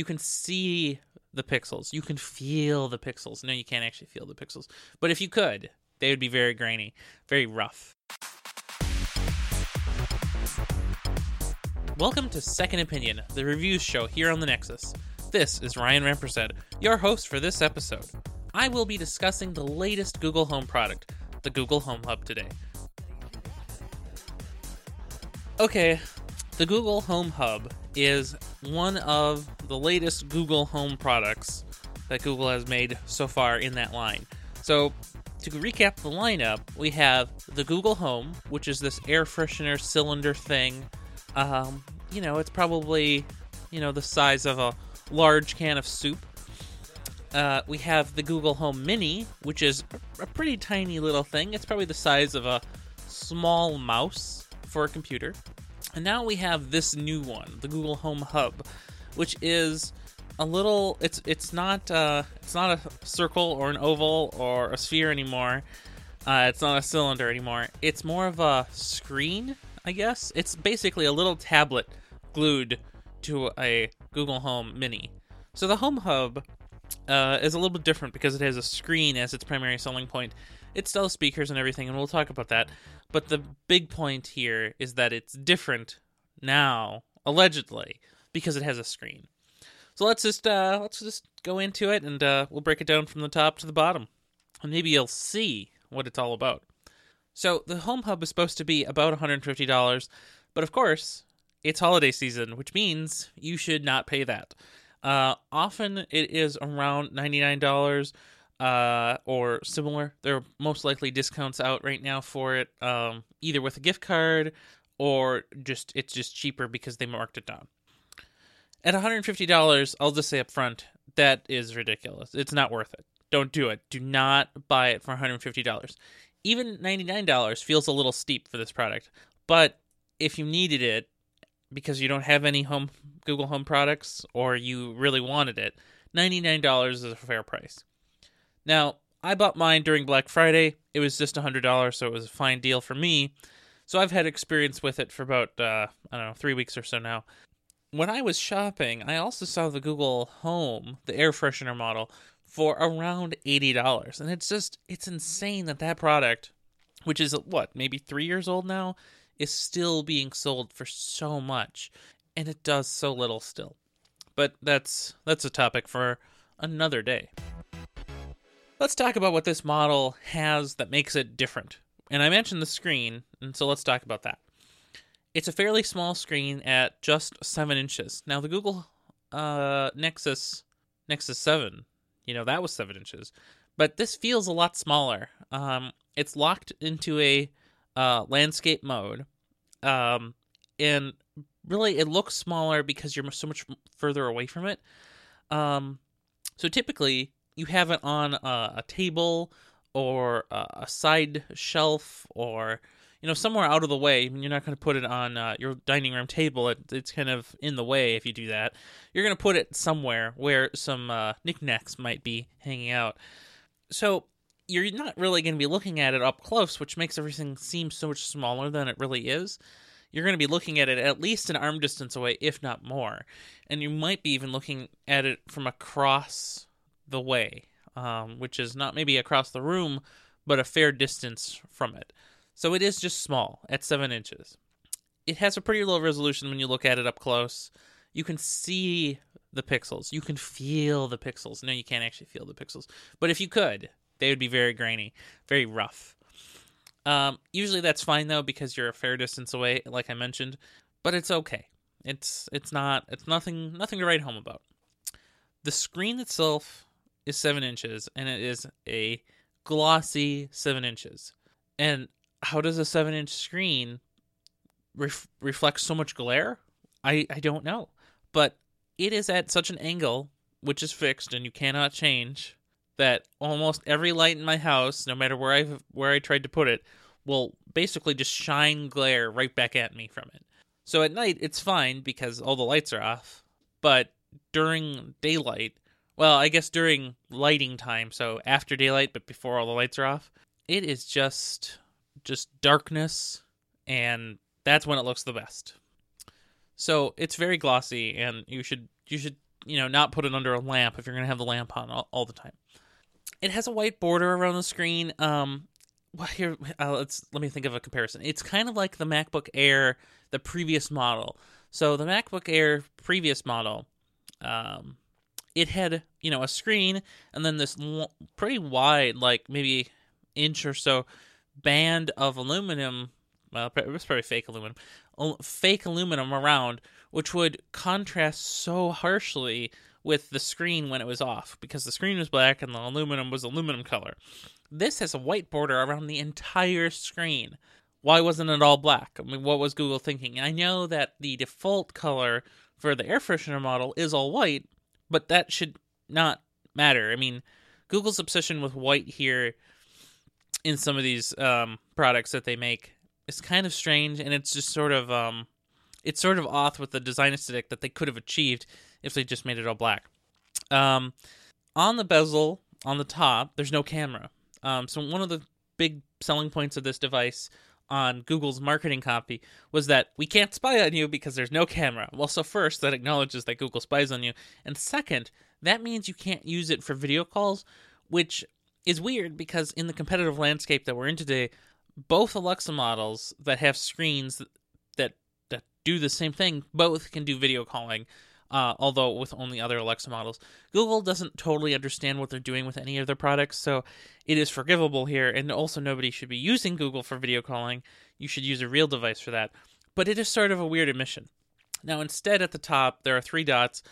You can see the pixels. You can feel the pixels. No, you can't actually feel the pixels. But if you could, they would be very grainy, very rough. Welcome to Second Opinion, the reviews show here on the Nexus. This is Ryan Rampersad, your host for this episode. I will be discussing the latest Google Home product, the Google Home Hub, today. Okay, the Google Home Hub is one of the latest Google Home products that Google has made so far in that line. So, to recap the lineup, we have the Google Home, which is this air freshener cylinder thing. Um, you know, it's probably, you know, the size of a large can of soup. Uh, we have the Google Home Mini, which is a pretty tiny little thing. It's probably the size of a small mouse for a computer. And now we have this new one, the Google Home Hub, which is a little it's it's not uh it's not a circle or an oval or a sphere anymore. Uh, it's not a cylinder anymore. It's more of a screen, I guess. It's basically a little tablet glued to a Google Home Mini. So the Home Hub uh, is a little bit different because it has a screen as its primary selling point. It still speakers and everything, and we'll talk about that. But the big point here is that it's different now, allegedly, because it has a screen. So let's just uh, let's just go into it, and uh, we'll break it down from the top to the bottom, and maybe you'll see what it's all about. So the Home Hub is supposed to be about $150, but of course, it's holiday season, which means you should not pay that. Uh, often it is around $99 uh, or similar. There are most likely discounts out right now for it, um, either with a gift card or just it's just cheaper because they marked it down. At $150, I'll just say up front, that is ridiculous. It's not worth it. Don't do it. Do not buy it for $150. Even $99 feels a little steep for this product. But if you needed it because you don't have any home Google Home products or you really wanted it, $99 is a fair price. Now, I bought mine during Black Friday. It was just $100, so it was a fine deal for me. So I've had experience with it for about, uh, I don't know, three weeks or so now. When I was shopping, I also saw the Google Home, the air freshener model, for around $80. And it's just, it's insane that that product, which is what, maybe three years old now, is still being sold for so much. And it does so little still. But that's that's a topic for another day. Let's talk about what this model has that makes it different. And I mentioned the screen, and so let's talk about that. It's a fairly small screen at just seven inches. Now the Google uh, Nexus Nexus Seven, you know that was seven inches, but this feels a lot smaller. Um, it's locked into a uh, landscape mode, um, and really it looks smaller because you're so much further away from it. Um, so typically you have it on a, a table or a side shelf or you know somewhere out of the way. You're not going to put it on uh, your dining room table. It, it's kind of in the way if you do that. You're going to put it somewhere where some uh, knickknacks might be hanging out. So you're not really going to be looking at it up close which makes everything seem so much smaller than it really is. You're going to be looking at it at least an arm distance away if not more. And you might be even looking at it from across the way, um, which is not maybe across the room, but a fair distance from it. So it is just small at 7 inches. It has a pretty low resolution when you look at it up close. You can see the pixels. You can feel the pixels. No, you can't actually feel the pixels. But if you could, they would be very grainy, very rough. Um, usually that's fine though because you're a fair distance away, like I mentioned. But it's okay. It's it's not it's nothing nothing to write home about. The screen itself is seven inches, and it is a glossy seven inches. And how does a seven inch screen ref- reflect so much glare? I, I don't know. But it is at such an angle, which is fixed and you cannot change, that almost every light in my house, no matter where I where I tried to put it, will basically just shine glare right back at me from it. So at night it's fine because all the lights are off, but during daylight well, I guess during lighting time, so after daylight but before all the lights are off, it is just just darkness and that's when it looks the best. So, it's very glossy and you should you should you know, not put it under a lamp if you're going to have the lamp on all, all, the time. It has a white border around the screen. Um, well, here, uh, let's let me think of a comparison. It's kind of like the MacBook Air, the previous model. So the MacBook Air previous model, um, it had you know a screen and then this l- pretty wide, like maybe inch or so, band of aluminum. Well, it was probably fake aluminum, fake aluminum around, which would contrast so harshly with the screen when it was off because the screen was black and the aluminum was aluminum color. This has a white border around the entire screen. Why wasn't it all black? I mean, what was Google thinking? I know that the default color for the air freshener model is all white, but that should not matter. I mean, Google's obsession with white here in some of these um, products that they make is kind of strange, and it's just sort of um, it's sort of off with the design aesthetic that they could have achieved if they just made it all black. Um, on the bezel on the top, there's no camera. Um, so one of the big selling points of this device on Google's marketing copy was that we can't spy on you because there's no camera. Well, so first, that acknowledges that Google spies on you. And second, that means you can't use it for video calls, which is weird because in the competitive landscape that we're in today, both Alexa models that have screens that that do the same thing both can do video calling uh, although with only other Alexa models. Google doesn't totally understand what they're doing with any of their products, so it is forgivable here, and also nobody should be using Google for video calling. You should use a real device for that. But it is sort of a weird admission. Now, instead, at the top, there are three dots.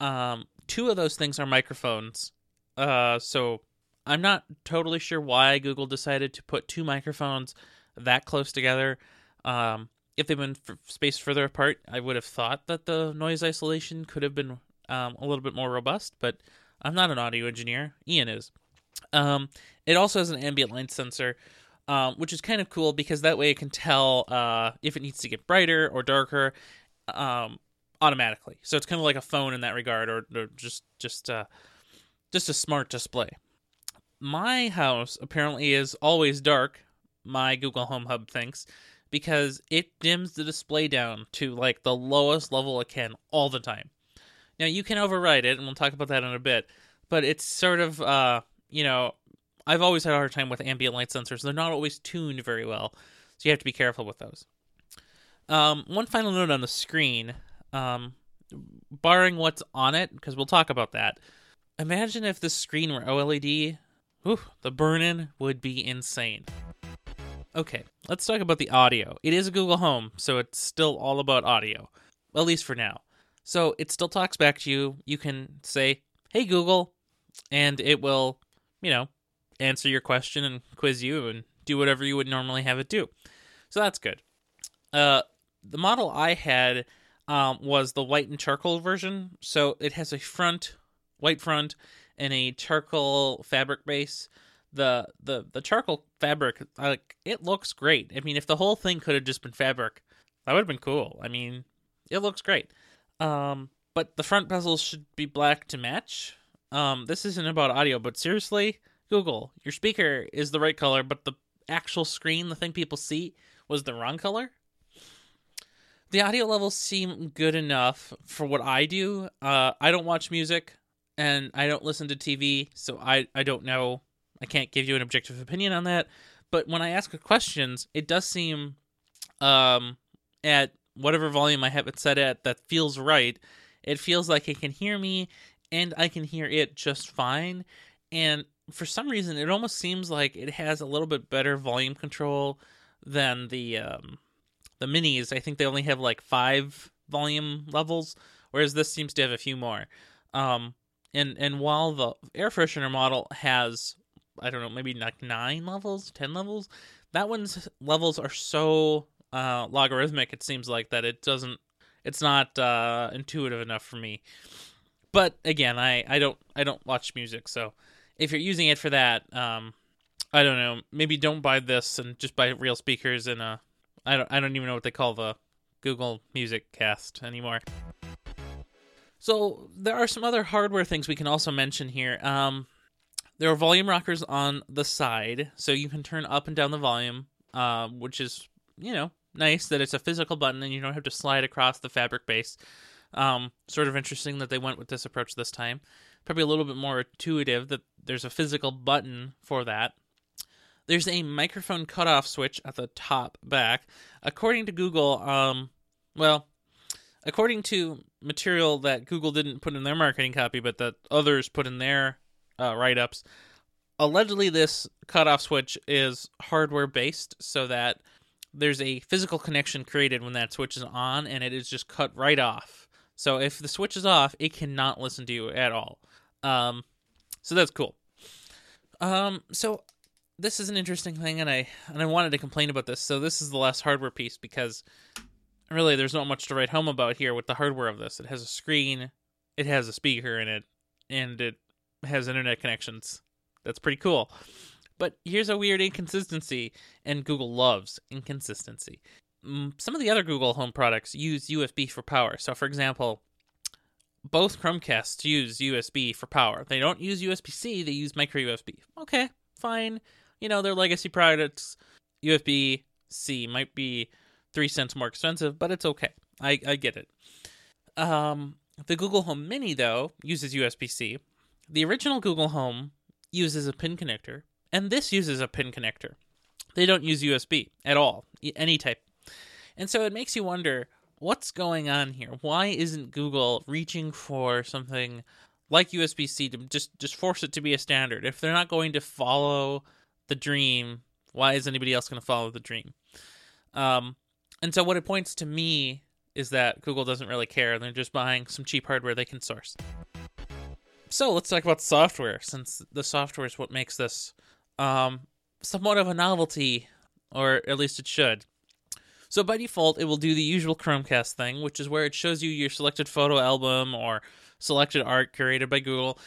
Um, two of those things are microphones. Uh, so I'm not totally sure why Google decided to put two microphones that close together. Um, if they've been f- spaced further apart, I would have thought that the noise isolation could have been um, a little bit more robust, but I'm not an audio engineer. Ian is. Um, it also has an ambient light sensor, um, which is kind of cool because that way it can tell uh, if it needs to get brighter or darker um, automatically. So it's kind of like a phone in that regard, or, or just just uh, just a smart display. My house apparently is always dark. My Google Home Hub thinks because it dims the display down to like the lowest level it can all the time. Now you can override it, and we'll talk about that in a bit. But it's sort of, uh, you know, I've always had a hard time with ambient light sensors. They're not always tuned very well, so you have to be careful with those. Um, one final note on the screen, um, barring what's on it, because we'll talk about that. Imagine if the screen were OLED. Ooh, the burn-in would be insane. Okay, let's talk about the audio. It is a Google Home, so it's still all about audio, at least for now. So it still talks back to you. You can say, "Hey Google," and it will, you know, answer your question and quiz you and do whatever you would normally have it do. So that's good. Uh, the model I had um, was the white and charcoal version. So it has a front, white front, and a charcoal fabric base the the the charcoal fabric like it looks great. I mean, if the whole thing could have just been fabric, that would have been cool. I mean, it looks great. Um, but the front bezels should be black to match. Um, this isn't about audio, but seriously, Google, your speaker is the right color, but the actual screen, the thing people see, was the wrong color. The audio levels seem good enough for what I do. Uh, I don't watch music and I don't listen to TV, so I, I don't know I can't give you an objective opinion on that. But when I ask questions, it does seem um, at whatever volume I have it set at that feels right. It feels like it can hear me and I can hear it just fine. And for some reason, it almost seems like it has a little bit better volume control than the um, the minis. I think they only have like five volume levels, whereas this seems to have a few more. Um, and and while the air freshener model has I don't know, maybe like nine levels, ten levels. That one's levels are so uh, logarithmic. It seems like that it doesn't. It's not uh, intuitive enough for me. But again, I, I don't I don't watch music, so if you're using it for that, um, I don't know. Maybe don't buy this and just buy real speakers and uh, I don't I don't even know what they call the Google Music Cast anymore. So there are some other hardware things we can also mention here. Um, there are volume rockers on the side, so you can turn up and down the volume, uh, which is, you know, nice that it's a physical button and you don't have to slide across the fabric base. Um, sort of interesting that they went with this approach this time. Probably a little bit more intuitive that there's a physical button for that. There's a microphone cutoff switch at the top back. According to Google, um, well, according to material that Google didn't put in their marketing copy, but that others put in their uh, write ups, allegedly this cutoff switch is hardware based so that there's a physical connection created when that switch is on and it is just cut right off. So if the switch is off, it cannot listen to you at all. Um, so that's cool. Um, so this is an interesting thing, and I and I wanted to complain about this. So this is the last hardware piece because really there's not much to write home about here with the hardware of this. It has a screen, it has a speaker in it, and it has internet connections. That's pretty cool. But here's a weird inconsistency, and Google loves inconsistency. Mm, some of the other Google Home products use USB for power. So, for example, both Chromecasts use USB for power. They don't use USB C, they use micro USB. Okay, fine. You know, they're legacy products. USB C might be three cents more expensive, but it's okay. I, I get it. Um, the Google Home Mini, though, uses USB C. The original Google Home uses a pin connector, and this uses a pin connector. They don't use USB at all, any type. And so it makes you wonder what's going on here? Why isn't Google reaching for something like USB C to just, just force it to be a standard? If they're not going to follow the dream, why is anybody else going to follow the dream? Um, and so what it points to me is that Google doesn't really care. They're just buying some cheap hardware they can source. So let's talk about software, since the software is what makes this um, somewhat of a novelty, or at least it should. So by default, it will do the usual Chromecast thing, which is where it shows you your selected photo album or selected art curated by Google.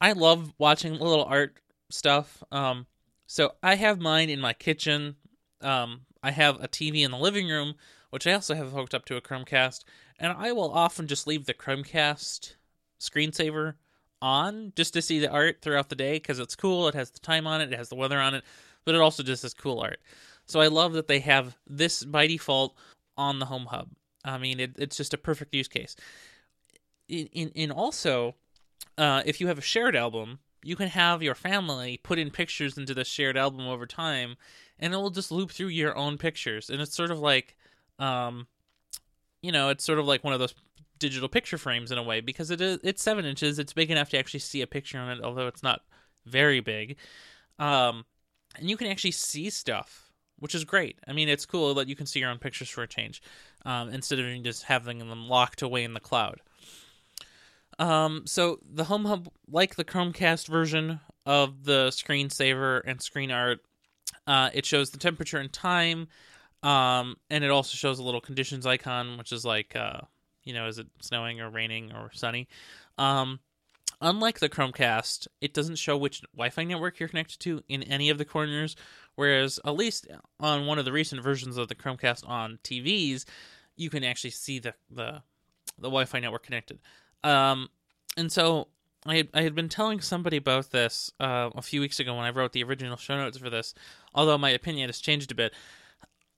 I love watching little art stuff. Um, so I have mine in my kitchen. Um, I have a TV in the living room, which I also have hooked up to a Chromecast, and I will often just leave the Chromecast screensaver on just to see the art throughout the day because it's cool. It has the time on it, it has the weather on it, but it also just has cool art. So I love that they have this by default on the Home Hub. I mean, it, it's just a perfect use case. In in, in also, uh, if you have a shared album, you can have your family put in pictures into the shared album over time, and it will just loop through your own pictures. And it's sort of like, um, you know, it's sort of like one of those digital picture frames in a way because it is it's seven inches. It's big enough to actually see a picture on it, although it's not very big. Um, and you can actually see stuff, which is great. I mean, it's cool that you can see your own pictures for a change, um, instead of just having them locked away in the cloud. Um, so the Home Hub, like the Chromecast version of the screensaver and screen art, uh, it shows the temperature and time, um, and it also shows a little conditions icon, which is like uh, you know, is it snowing or raining or sunny? Um, unlike the Chromecast, it doesn't show which Wi-Fi network you're connected to in any of the corners. Whereas, at least on one of the recent versions of the Chromecast on TVs, you can actually see the the, the Wi-Fi network connected. Um, and so I had, I had been telling somebody about this uh, a few weeks ago when I wrote the original show notes for this, although my opinion has changed a bit.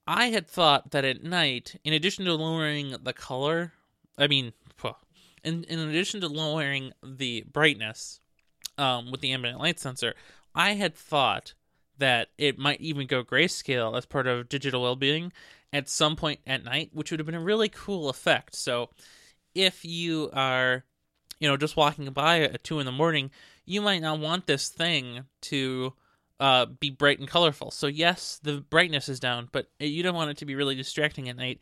I had thought that at night, in addition to lowering the color I mean, in in addition to lowering the brightness um, with the ambient light sensor, I had thought that it might even go grayscale as part of digital well-being at some point at night, which would have been a really cool effect. So, if you are, you know, just walking by at two in the morning, you might not want this thing to uh, be bright and colorful. So yes, the brightness is down, but you don't want it to be really distracting at night.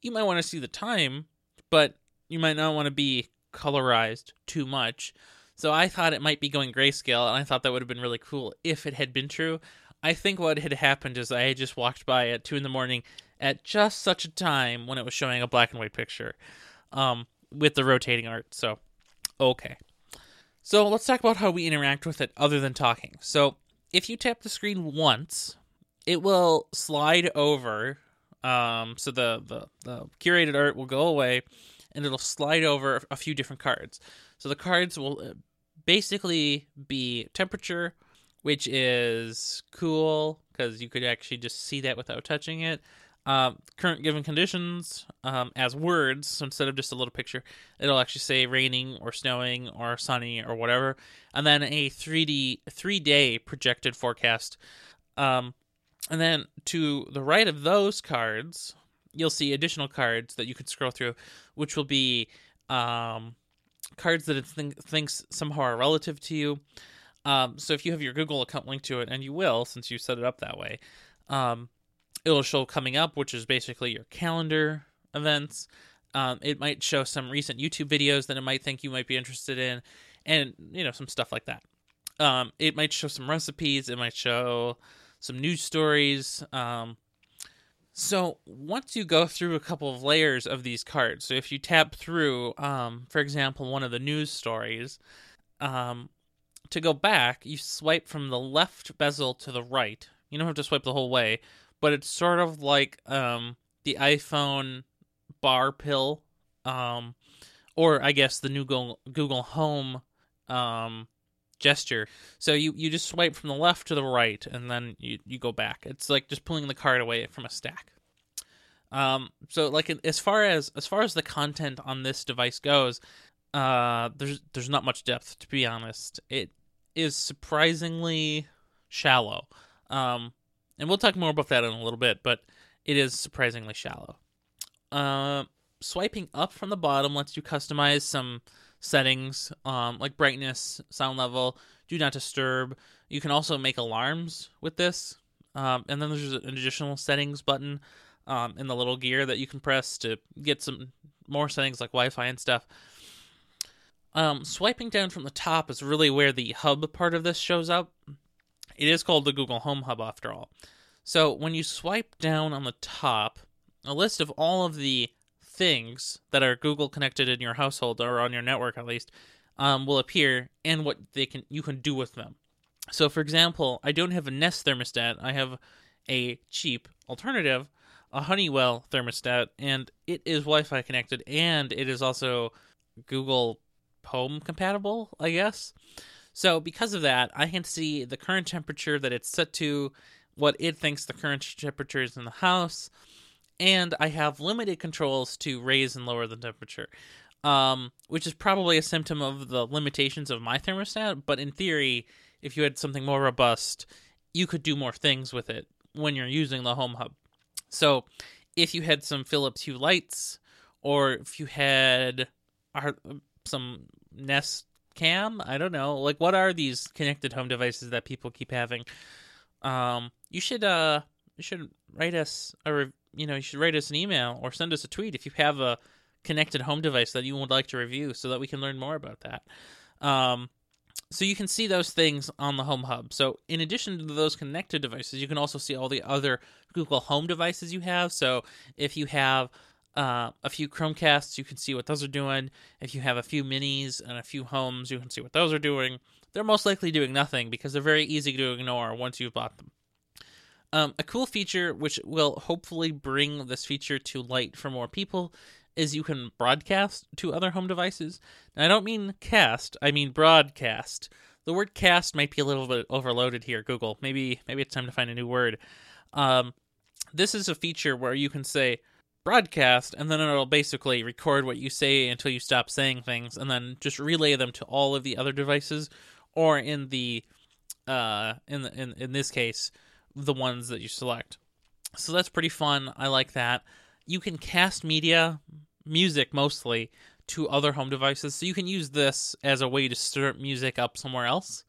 You might want to see the time but you might not want to be colorized too much. So I thought it might be going grayscale, and I thought that would have been really cool if it had been true. I think what had happened is I had just walked by at two in the morning at just such a time when it was showing a black and white picture, um, with the rotating art. So, okay. So let's talk about how we interact with it other than talking. So if you tap the screen once, it will slide over um, so the, the the curated art will go away, and it'll slide over a few different cards. So the cards will uh, basically be temperature, which is cool because you could actually just see that without touching it. uh, current given conditions um, as words. So instead of just a little picture, it'll actually say raining or snowing or sunny or whatever, and then a 3D three day projected forecast. Um, and then to the right of those cards, you'll see additional cards that you can scroll through, which will be um, cards that it th- thinks somehow are relative to you. Um, so if you have your Google account linked to it, and you will since you set it up that way, um, it'll show coming up, which is basically your calendar events. Um, it might show some recent YouTube videos that it might think you might be interested in, and you know some stuff like that. Um, it might show some recipes. It might show some news stories. Um, so once you go through a couple of layers of these cards, so if you tap through, um, for example, one of the news stories, um, to go back, you swipe from the left bezel to the right. You don't have to swipe the whole way, but it's sort of like um, the iPhone bar pill, um, or I guess the new Google, Home um, gesture. So you, you just swipe from the left to the right, and then you, you go back. It's like just pulling the card away from a stack. Um, so like as far as as far as the content on this device goes, uh, there's there's not much depth to be honest. It is surprisingly shallow. Um, and we'll talk more about that in a little bit, but it is surprisingly shallow. Uh, swiping up from the bottom lets you customize some settings um, like brightness, sound level, do not disturb. You can also make alarms with this. Um, and then there's an additional settings button um, in the little gear that you can press to get some more settings like Wi Fi and stuff. Um, swiping down from the top is really where the hub part of this shows up. It is called the Google Home Hub after all. So when you swipe down on the top, a list of all of the things that are Google connected in your household or on your network at least um, will appear and what they can you can do with them. So for example, I don't have a Nest thermostat. I have a cheap alternative, a Honeywell thermostat, and it is Wi-Fi connected and it is also Google Home compatible, I guess. So because of that, I can see the current temperature that it's set to, what it thinks the current temperature is in the house, and I have limited controls to raise and lower the temperature. Um, which is probably a symptom of the limitations of my thermostat, but in theory, if you had something more robust, you could do more things with it when you're using the Home Hub. So, if you had some Philips Hue lights, or if you had some Nest Cam, I don't know. Like, what are these connected home devices that people keep having? Um, you should uh, you should write us a you know you should write us an email or send us a tweet if you have a connected home device that you would like to review, so that we can learn more about that. Um, so you can see those things on the Home Hub. So in addition to those connected devices, you can also see all the other Google Home devices you have. So if you have uh, a few Chromecasts, you can see what those are doing. If you have a few minis and a few homes, you can see what those are doing. They're most likely doing nothing because they're very easy to ignore once you've bought them. Um, a cool feature, which will hopefully bring this feature to light for more people, is you can broadcast to other home devices. I don't mean cast; I mean broadcast. The word "cast" might be a little bit overloaded here. Google, maybe maybe it's time to find a new word. Um, this is a feature where you can say broadcast, and then it'll basically record what you say until you stop saying things, and then just relay them to all of the other devices, or in the uh, in the, in in this case, the ones that you select. So that's pretty fun. I like that. You can cast media, music mostly, to other home devices, so you can use this as a way to start music up somewhere else.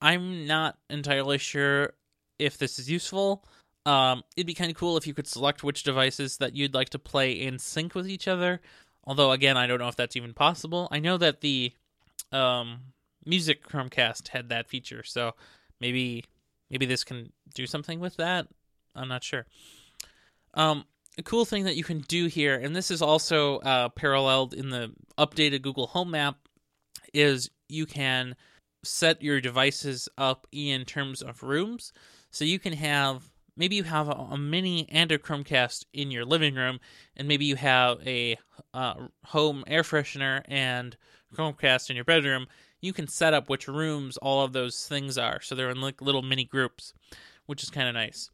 I'm not entirely sure if this is useful. Um, it'd be kind of cool if you could select which devices that you'd like to play in sync with each other. Although, again, I don't know if that's even possible. I know that the um, Music Chromecast had that feature, so maybe maybe this can do something with that. I'm not sure. Um, a cool thing that you can do here, and this is also uh, paralleled in the updated Google Home app, is you can set your devices up in terms of rooms. So you can have maybe you have a, a, mini and a Chromecast in your living room, and maybe you have a uh, home air freshener and Chromecast in your bedroom. You can set up which rooms all of those things are, so they're in like little mini groups, which is kind of nice.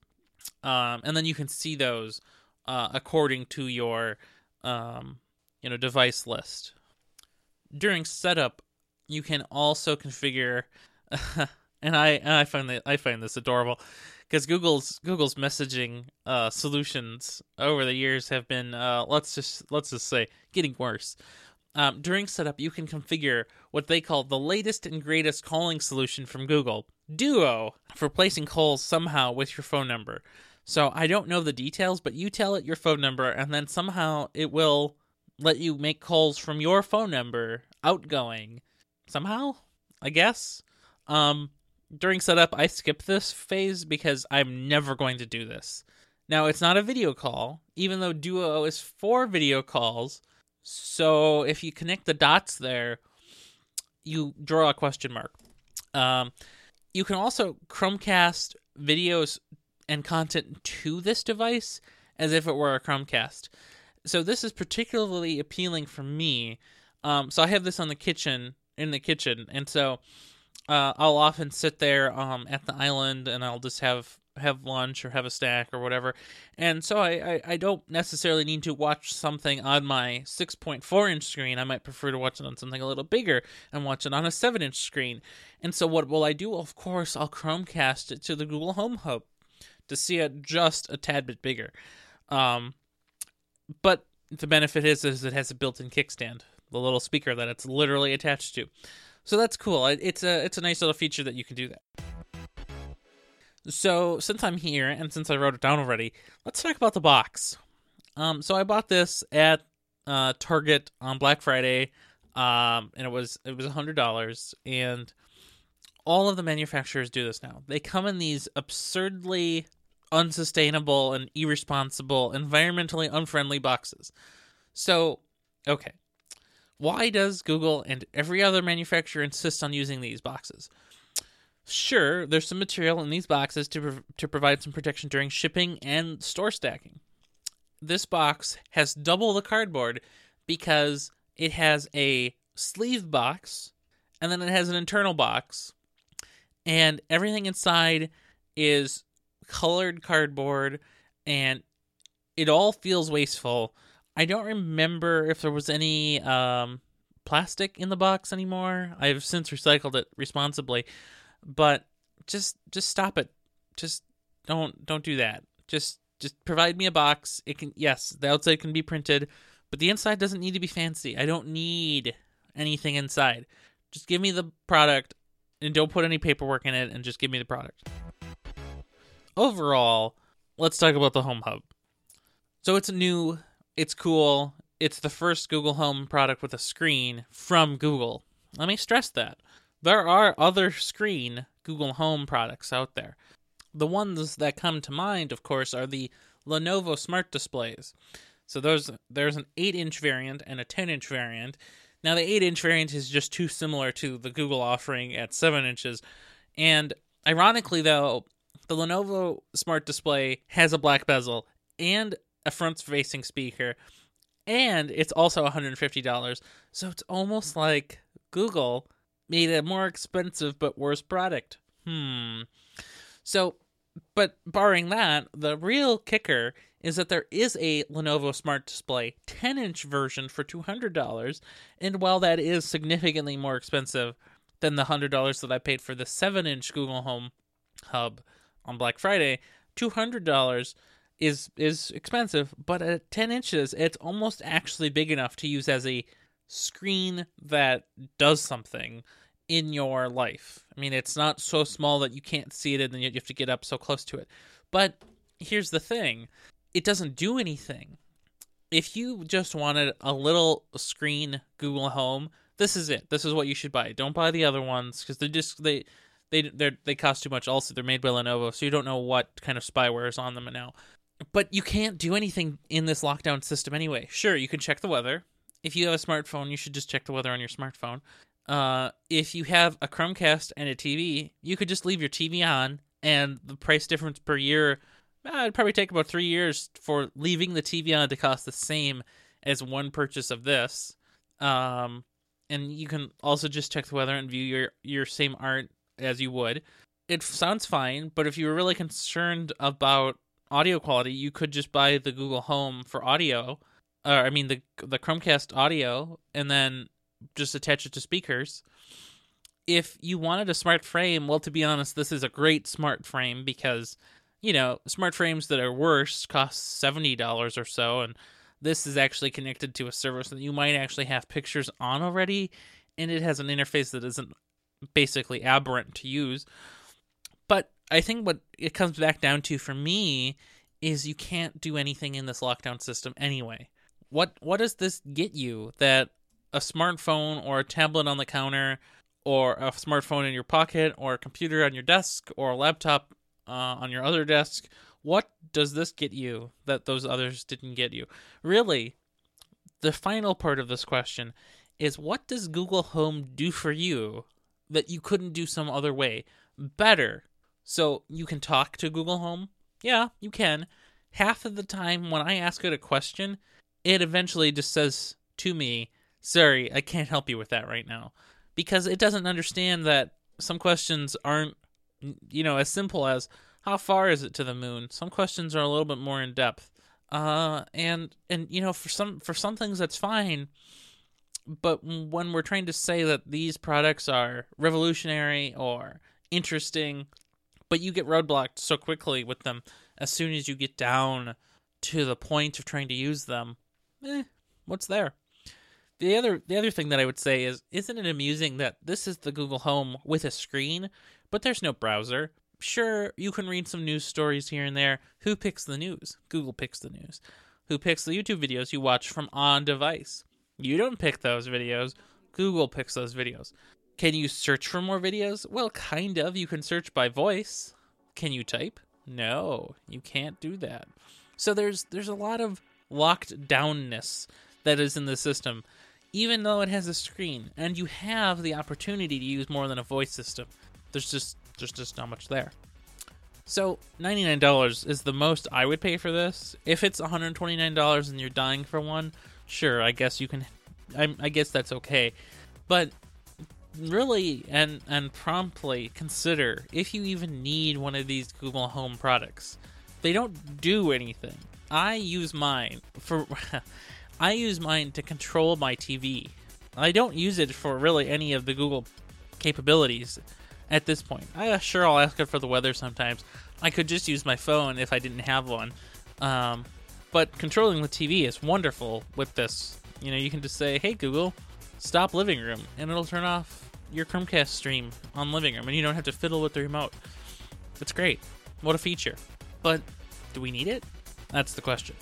Um, and then you can see those uh, according to your um, you know device list. During setup, you can also configure, and I and I find that I find this adorable because Google's Google's messaging uh, solutions over the years have been uh, let's just let's just say getting worse. Um, during setup, you can configure what they call the latest and greatest calling solution from Google, Duo, for placing calls somehow with your phone number. So I don't know the details, but you tell it your phone number, and then somehow it will let you make calls from your phone number outgoing. Somehow, I guess. Um, during setup, I skip this phase because I'm never going to do this. Now, it's not a video call, even though Duo is for video calls. So if you connect the dots there, you draw a question mark. Um, you can also Chromecast videos and content to this device as if it were a Chromecast. So this is particularly appealing for me. Um, so I have this on the kitchen in the kitchen, and so uh, I'll often sit there um, at the island and I'll just have have lunch or have a snack or whatever. And so I, I, I, don't necessarily need to watch something on my 6.4 inch screen. I might prefer to watch it on something a little bigger and watch it on a 7 inch screen. And so what will I do? Of course, I'll Chromecast it to the Google Home Hub to see it just a tad bit bigger. Um, but the benefit is, is it has a built in kickstand, the little speaker that it's literally attached to. So that's cool. It's a it's a nice little feature that you can do that. So since I'm here and since I wrote it down already, let's talk about the box. Um, so I bought this at uh, Target on Black Friday, um, and it was it was hundred dollars. And all of the manufacturers do this now. They come in these absurdly unsustainable and irresponsible, environmentally unfriendly boxes. So, okay, why does Google and every other manufacturer insist on using these boxes? Sure, there's some material in these boxes to, to provide some protection during shipping and store stacking. This box has double the cardboard because it has a sleeve box and then it has an internal box, and everything inside is colored cardboard and it all feels wasteful I don't remember if there was any um, plastic in the box anymore. I've since recycled it responsibly, but just just stop it. Just don't don't do that. Just just provide me a box. It can yes, the outside can be printed, but the inside doesn't need to be fancy. I don't need anything inside. Just give me the product and don't put any paperwork in it and just give me the product. Overall, let's talk about the Home Hub. So it's new it's cool. It's the first Google Home product with a screen from Google. Let me stress that. There are other screen Google Home products out there. The ones that come to mind, of course, are the Lenovo Smart Displays. So there's there's an 8-inch variant and a 10-inch variant. Now the 8-inch variant is just too similar to the Google offering at 7 inches. And ironically though, the Lenovo Smart Display has a black bezel and a front facing speaker, and it's also $150. So it's almost like Google made a more expensive but worse product. Hmm. So, but barring that, the real kicker is that there is a Lenovo Smart Display 10 inch version for $200. And while that is significantly more expensive than the $100 that I paid for the 7 inch Google Home Hub on Black Friday, $200 is is expensive, but at 10 inches, it's almost actually big enough to use as a screen that does something in your life. I mean, it's not so small that you can't see it and then you have to get up so close to it. But here's the thing it doesn't do anything. If you just wanted a little screen Google Home, this is it. This is what you should buy. Don't buy the other ones because they're just they they they they cost too much. Also, they're made by Lenovo, so you don't know what kind of spyware is on them now. But you can't do anything in this lockdown system anyway. Sure, you can check the weather. If you have a smartphone, you should just check the weather on your smartphone. Uh, if you have a Chromecast and a TV, you could just leave your TV on, and the price difference per year, uh, it'd probably take about three years for leaving the TV on to cost the same as one purchase of this. Um, and you can also just check the weather and view your your same art as you would. It sounds fine, but if you were really concerned about audio quality, you could just buy the Google Home for audio, or I mean the the Chromecast audio, and then just attach it to speakers. If you wanted a smart frame, well, to be honest, this is a great smart frame because you know smart frames that are worse cost seventy dollars or so, and this is actually connected to a service that you might actually have pictures on already, and it has an interface that isn't basically aberrant to use. But I think what it comes back down to for me is you can't do anything in this lockdown system anyway. What what does this get you that a smartphone or a tablet on the counter or a smartphone in your pocket or a computer on your desk or a laptop uh, on your other desk what does this get you that those others didn't get you? Really the final part of this question is what does google home do for you that you couldn't do some other way better? So you can talk to google home? Yeah you can. Half of the time when i ask it a question it eventually just says to me sorry i can't help you with that right now. Because it doesn't understand that some questions aren't you know as simple as how far is it to the moon? Some questions are a little bit more in depth. Uh and and you know for some for some things that's fine but when we're trying to say that these products are revolutionary or interesting but you get roadblocked so quickly with them as soon as you get down to the point of trying to use them eh, what's there the other the other thing that I would say is isn't it amusing that this is the Google Home with a screen, but there's no browser. Sure, you can read some news stories here and there. Who picks the news? Google picks the news. Who picks the YouTube videos you watch from on device? You don't pick those videos. Google picks those videos. Can you search for more videos? Well, kind of. You can search by voice. Can you type? No, you can't do that. So there's there's a lot of locked downness that is in the system even though it has a screen and you have the opportunity to use more than a voice system there's just there's just not much there. So $99 is the most i would pay for this. If it's $129 and you're dying for one sure i guess you can i, I guess that's okay. But really and and promptly consider if you even need one of these google home products. They don't do anything. I use mine for I use mine to control my TV. I don't use it for really any of the Google capabilities at this point. I sure I'll ask it for the weather sometimes. I could just use my phone if I didn't have one. Um, but controlling the TV is wonderful with this. You know, you can just say, "Hey Google, stop living room," and it'll turn off your Chromecast stream on living room, and you don't have to fiddle with the remote. It's great. What a feature. But do we need it? That's the question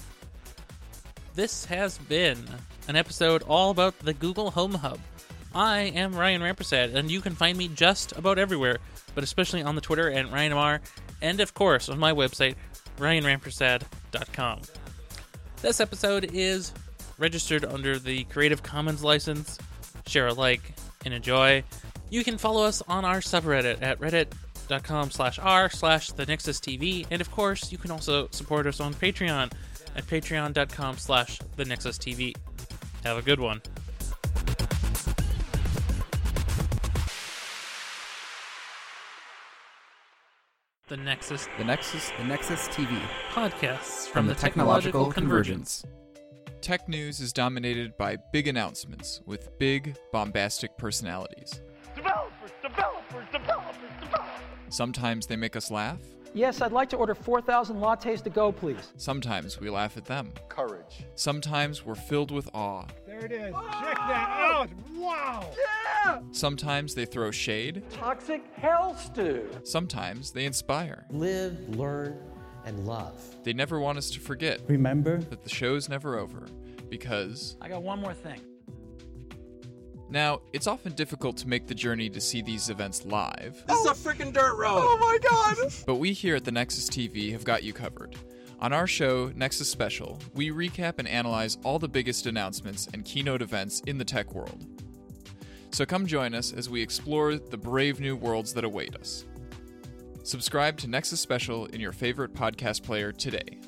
this has been an episode all about the Google Home Hub. I am Ryan Rampersad, and you can find me just about everywhere, but especially on the Twitter at RyanMR, and of course on my website, ryanrampersad.com. This episode is registered under the Creative Commons license. Share alike and enjoy. You can follow us on our subreddit at reddit.com slash r slash the Nexus TV, and of course, you can also support us on Patreon at patreon.com slash the Nexus TV. Have a good one. The Nexus The Nexus, the Nexus TV podcasts from, the, Technological, Convergence. Tech news is dominated by big announcements with big, bombastic personalities. Developers, developers, developers, developers. Sometimes they make us laugh, Yes, I'd like to order 4,000 lattes to go, please. sometimes we laugh at them. courage. Sometimes we're filled with awe. There it is. Check that out. Wow. Yeah. Sometimes they throw shade. Toxic hell stew. Sometimes they inspire. live, learn, and love. They never want us to forget Remember, that the show's never over because I got one more thing. Now it's often difficult to make the journey to see these events live. This is a freaking dirt road. Oh my god. But we here at the Nexus TV have got you covered. On our show, Nexus Special, we recap and analyze all the biggest announcements and keynote events in the tech world. So come join us as we explore the brave new worlds that await us. Subscribe to Nexus Special in your favorite podcast player today.